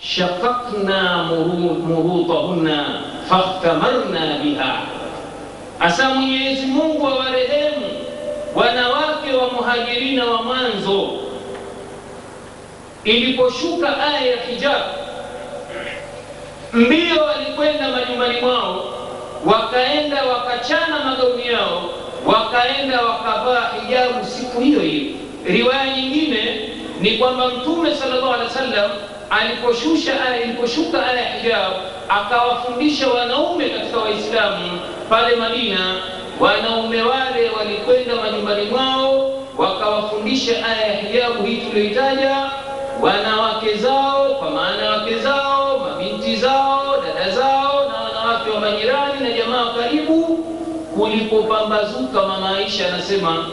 shaqaqna murutahunna fahtamarna biha, asa Mwenyezi Mungu awarehemu wanawake wa muhajirina wa mwanzo. Iliposhuka aya ya hijab, mbio walikwenda majumbani mwao, wakaenda wakachana magauni yao, wakaenda wakavaa hijabu siku hiyo hiyo. Riwaya nyingine ni kwamba Mtume sallallahu alaihi wasallam aliposhusha aya iliposhuka aya ya hijab, akawafundisha wanaume katika Waislamu pale Madina. Wanaume wale walikwenda majumbani mwao wakawafundisha aya ya hijabu hii tuliyoitaja, wanawake zao, kwa maana wake zao, mabinti zao, dada zao, na wanawake wa majirani na jamaa wa karibu. Kulipopambazuka, mama Aisha anasema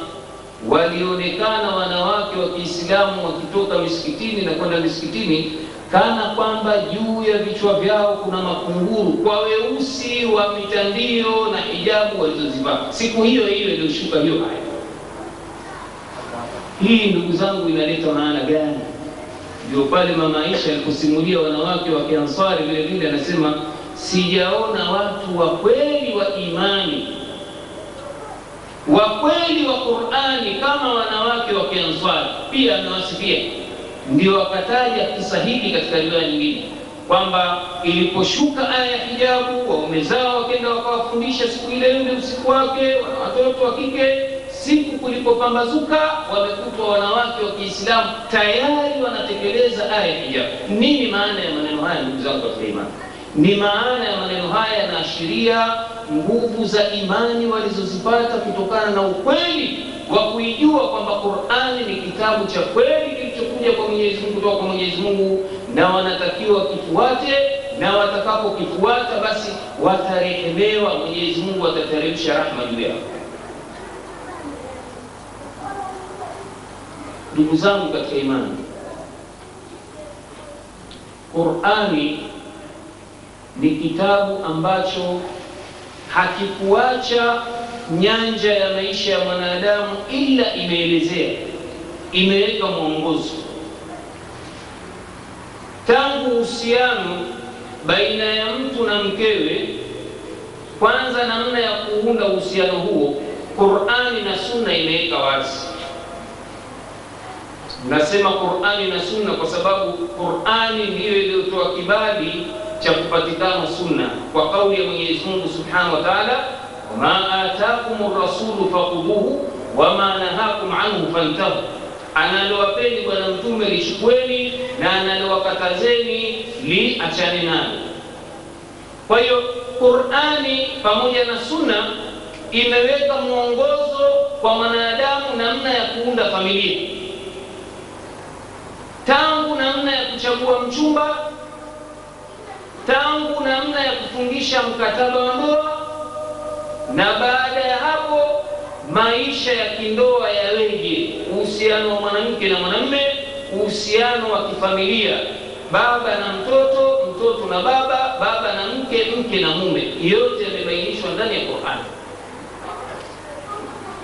walionekana wanawake wa Kiislamu wakitoka misikitini na kwenda misikitini kana kwamba juu ya vichwa vyao kuna makunguru kwa weusi wa mitandio na hijabu walizozivaa siku hiyo hiyo iliyoshuka hiyo aya. Hii ndugu zangu, inaleta maana gani? Ndio pale mama Aisha aliposimulia wanawake wa Kiansari vile vile, anasema sijaona watu wa kweli wa imani wa kweli wa Qur'ani kama wanawake wa Kiansari. Pia amewasifia ndio wakataja kisa hiki katika riwaya nyingine kwamba iliposhuka aya ya hijabu, waume zao wakenda wakawafundisha siku ile ile usiku wake, wana watoto wa kike. Siku kulipopambazuka, wamekutwa wanawake wa Kiislamu tayari wanatekeleza aya ya hijabu. Nini maana ya maneno haya, ndugu zangu katika imani? Ni maana ya maneno haya yanaashiria nguvu za imani walizozipata kutokana na ukweli wa kuijua kwamba Qur'ani ni kitabu cha kweli kilichokuja kwa Mwenyezi Mungu kutoka kwa Mwenyezi Mungu, na wanatakiwa kifuate, na watakapokifuata basi watarehemewa, Mwenyezi Mungu atateremsha rahma juu yao. Ndugu zangu katika imani, Qur'ani ni kitabu ambacho hakikuacha nyanja ya maisha ya mwanadamu ila imeelezea, imeweka mwongozo tangu uhusiano baina ya mtu na mkewe. Kwanza, namna ya kuunda uhusiano huo, Qur'ani na Sunna imeweka wazi. Nasema Qur'ani na Sunna kwa sababu Qur'ani ndiyo iliyotoa kibali cha kupatikana sunna kwa kauli ya Mwenyezi Mungu Subhanahu wa Ta'ala, wama atakum rasulu fakhudhuhu wama nahakum anhu fantahu, analowapeni Bwana Mtume lichukueni na analowakatazeni liachane nalo. Kwa hiyo Qur'ani pamoja na sunna imeweka mwongozo kwa mwanadamu namna ya kuunda familia, tangu namna ya kuchagua mchumba tangu namna ya kufungisha mkataba wa ndoa, na baada ya hapo maisha ya kindoa yaweje, uhusiano wa mwanamke na mwanamume, uhusiano wa kifamilia, baba na mtoto, mtoto na baba, baba na mke, mke na mume, yote yamebainishwa ndani ya Qur'ani.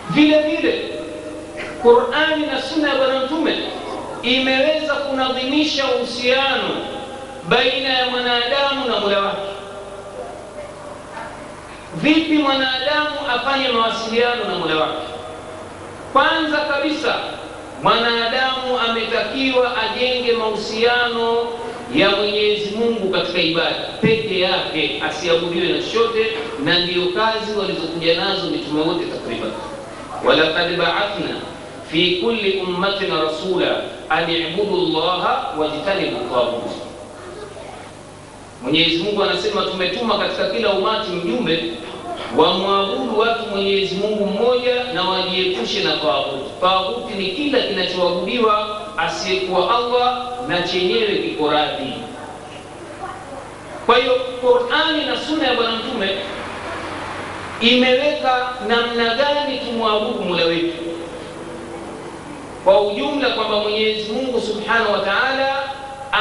Vile vile Qur'ani na sunna ya Bwana Mtume imeweza kunadhimisha uhusiano baina ya mwanadamu na mula wake. Vipi mwanadamu afanye mawasiliano na mula wake? Kwanza kabisa, mwanadamu ametakiwa ajenge mahusiano ya Mwenyezi Mungu katika ibada peke yake, asiabudiwe na chochote, na ndiyo kazi walizokuja nazo mitume wote takriban. walakad ba'athna fi kulli ummatin rasula an i'budu llaha wajtanibu taghut Mwenyezi Mungu anasema tumetuma katika kila umati mjumbe wamwabudu watu Mwenyezi Mungu mmoja na wajiepushe na taghuti. Taghuti ni kila kinachoabudiwa asiyekuwa Allah na chenyewe kiko radhi. Kwa hiyo Qur'ani na Sunna ya Bwana Mtume imeweka namna gani tumwabudu Mola wetu kwa ujumla, kwamba Mwenyezi Mungu Subhanahu wa Ta'ala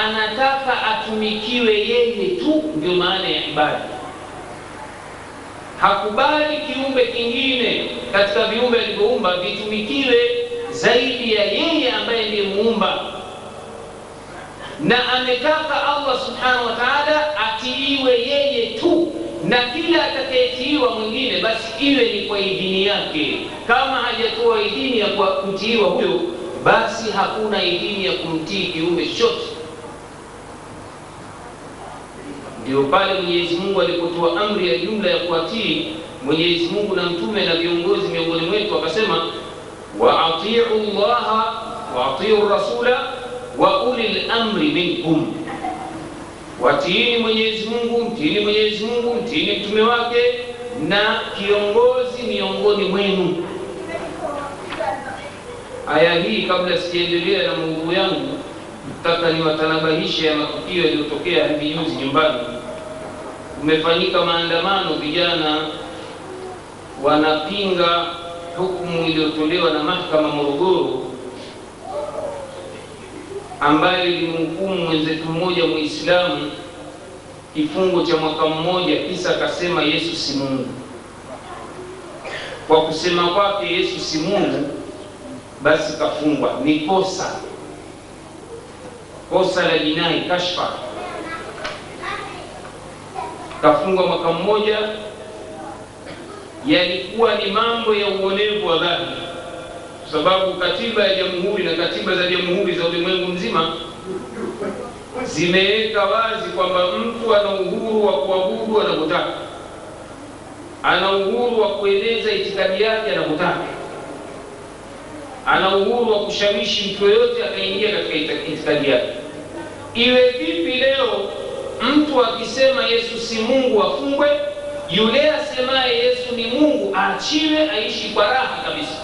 anataka atumikiwe yeye tu, ndio maana ya ibada. Hakubali kiumbe kingine katika viumbe alivyoumba vitumikiwe zaidi ya yeye ambaye ndiye muumba, na ametaka Allah subhanahu wa ta'ala atiiwe yeye tu, na kila atakayetiiwa mwingine basi iwe ni kwa idhini yake. Kama hajatoa idhini ya kutiiwa huyo, basi hakuna idhini ya kumtii kiumbe chochote. Ndio pale Mwenyezi Mungu alipotoa amri ya jumla ya kuatii Mwenyezi Mungu na mtume na viongozi miongoni mwetu, akasema wa atiu llaha wa rasula wa ulil amri minkum, watiini Mwenyezi Mungu, mtiini Mwenyezi Mungu, mtiini mtume wake na kiongozi miongoni mwenu. Aya hii kabla sijaendelea na maudhui yangu, nataka niwatanabahishe ya matukio yaliyotokea hivi juzi nyumbani. Kumefanyika maandamano, vijana wanapinga hukumu iliyotolewa na mahakama Morogoro, ambayo ilimhukumu mwenzetu mmoja Muislamu kifungo cha mwaka mmoja, kisa akasema Yesu si Mungu. Kwa kusema kwake Yesu si Mungu, basi kafungwa. Ni kosa kosa la jinai, kashfa, kafungwa mwaka mmoja. Yalikuwa ni mambo ya uonevu wa dhambi, kwa sababu katiba ya jamhuri na katiba za jamhuri za ulimwengu mzima zimeweka wazi kwamba mtu ana uhuru wa kuabudu anavyotaka, ana uhuru wa kueleza itikadi yake anavyotaka, ana uhuru wa kushawishi mtu yoyote akaingia katika itikadi yake. Iwe vipi leo mtu akisema Yesu si Mungu afungwe, yule asemaye Yesu ni Mungu aachiwe, aishi kwa raha kabisa?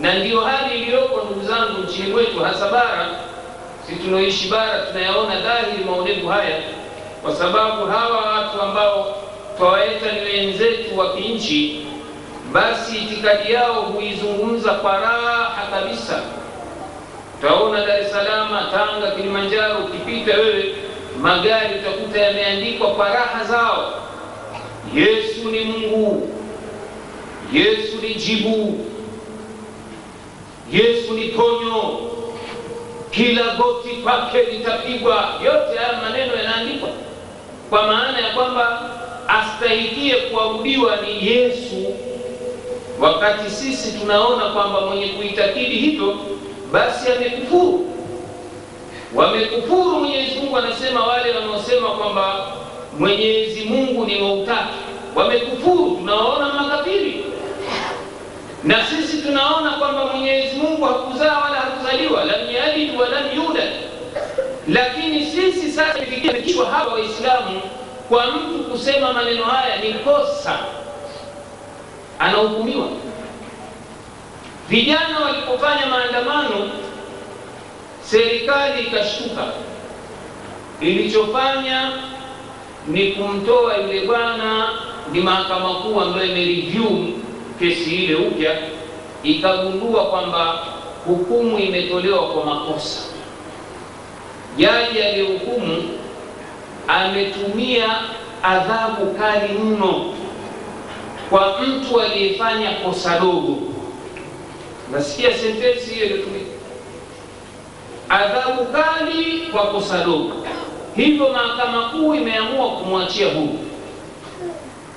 Na ndiyo hali iliyoko ndugu zangu nchini mwetu, hasa bara si tunaoishi bara tunayaona dhahiri maonevu haya, kwa sababu hawa watu ambao twawaita ni wenzetu wa kinchi, basi itikadi yao huizungumza kwa raha kabisa. Utaona Dar es salama Tanga, Kilimanjaro, ukipita wewe magari utakuta yameandikwa kwa raha zao, Yesu ni Mungu, Yesu ni jibu, Yesu ni ponyo. Kila goti kwake litapigwa. Yote haya maneno yanaandikwa kwa maana ya kwamba astahikie kuabudiwa ni Yesu, wakati sisi tunaona kwamba mwenye kuitakidi hivyo basi amekufuru. Wamekufuru. Mwenyezi Mungu anasema wale wanaosema kwamba Mwenyezi Mungu ni wa wamekufuru, tunawaona makafiri na sisi tunaona kwamba Mwenyezi Mungu hakuzaa wala hakuzaliwa, lam yalid wa yulad. Lakini sisi sasa ikiwa hawa Waislamu, kwa mtu kusema maneno haya ni kosa, anahukumiwa. Vijana walipofanya maandamano, serikali ikashtuka. Ilichofanya ni kumtoa yule bwana, ni mahakama kuu ambayo imereview kesi ile upya ikagundua kwamba hukumu imetolewa kwa makosa. Jaji aliyehukumu ametumia adhabu kali mno kwa mtu aliyefanya kosa dogo. Nasikia sentensi hiyo ilitumika, adhabu kali kwa kosa dogo. Hivyo mahakama kuu imeamua kumwachia huru.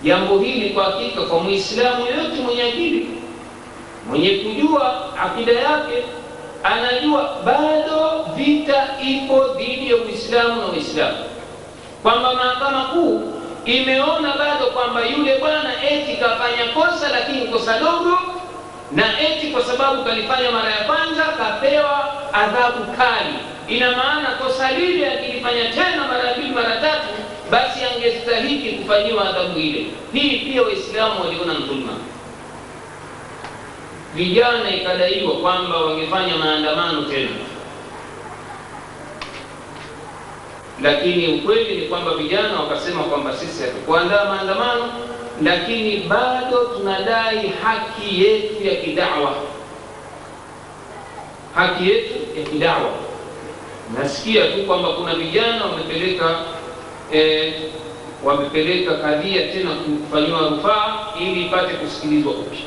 Jambo hili kwa hakika, kwa Muislamu yeyote mwenye akili, mwenye kujua akida yake, anajua bado vita ipo dhidi ya Uislamu na Uislamu, kwamba mahakama kuu imeona bado kwamba yule bwana eti kafanya kosa, lakini kosa dogo, na eti kwa sababu kalifanya mara ya kwanza kapewa adhabu kali. Ina maana kosa lile akilifanya tena mara ya pili, mara tatu basi angestahiki kufanyiwa adhabu ile. Hii pia Waislamu waliona dhulma. Vijana ikadaiwa kwamba wangefanya maandamano tena, lakini ukweli ni kwamba vijana wakasema kwamba sisi hatukuandaa maandamano, lakini bado tunadai haki yetu ya kidawa, haki yetu ya kidawa. Nasikia tu kwamba kuna vijana wamepeleka E, wamepeleka kadhia tena kufanyiwa rufaa ili ipate kusikilizwa upya.